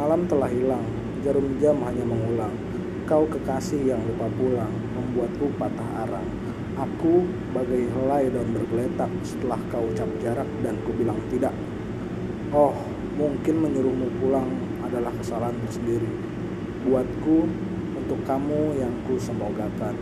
malam telah hilang, jarum jam hanya mengulang. Kau kekasih yang lupa pulang, membuatku patah arang. Aku bagai helai daun bergeletak setelah kau ucap jarak dan ku bilang tidak. Oh, mungkin menyuruhmu pulang adalah kesalahan sendiri. Buatku untuk kamu yang ku semogakan.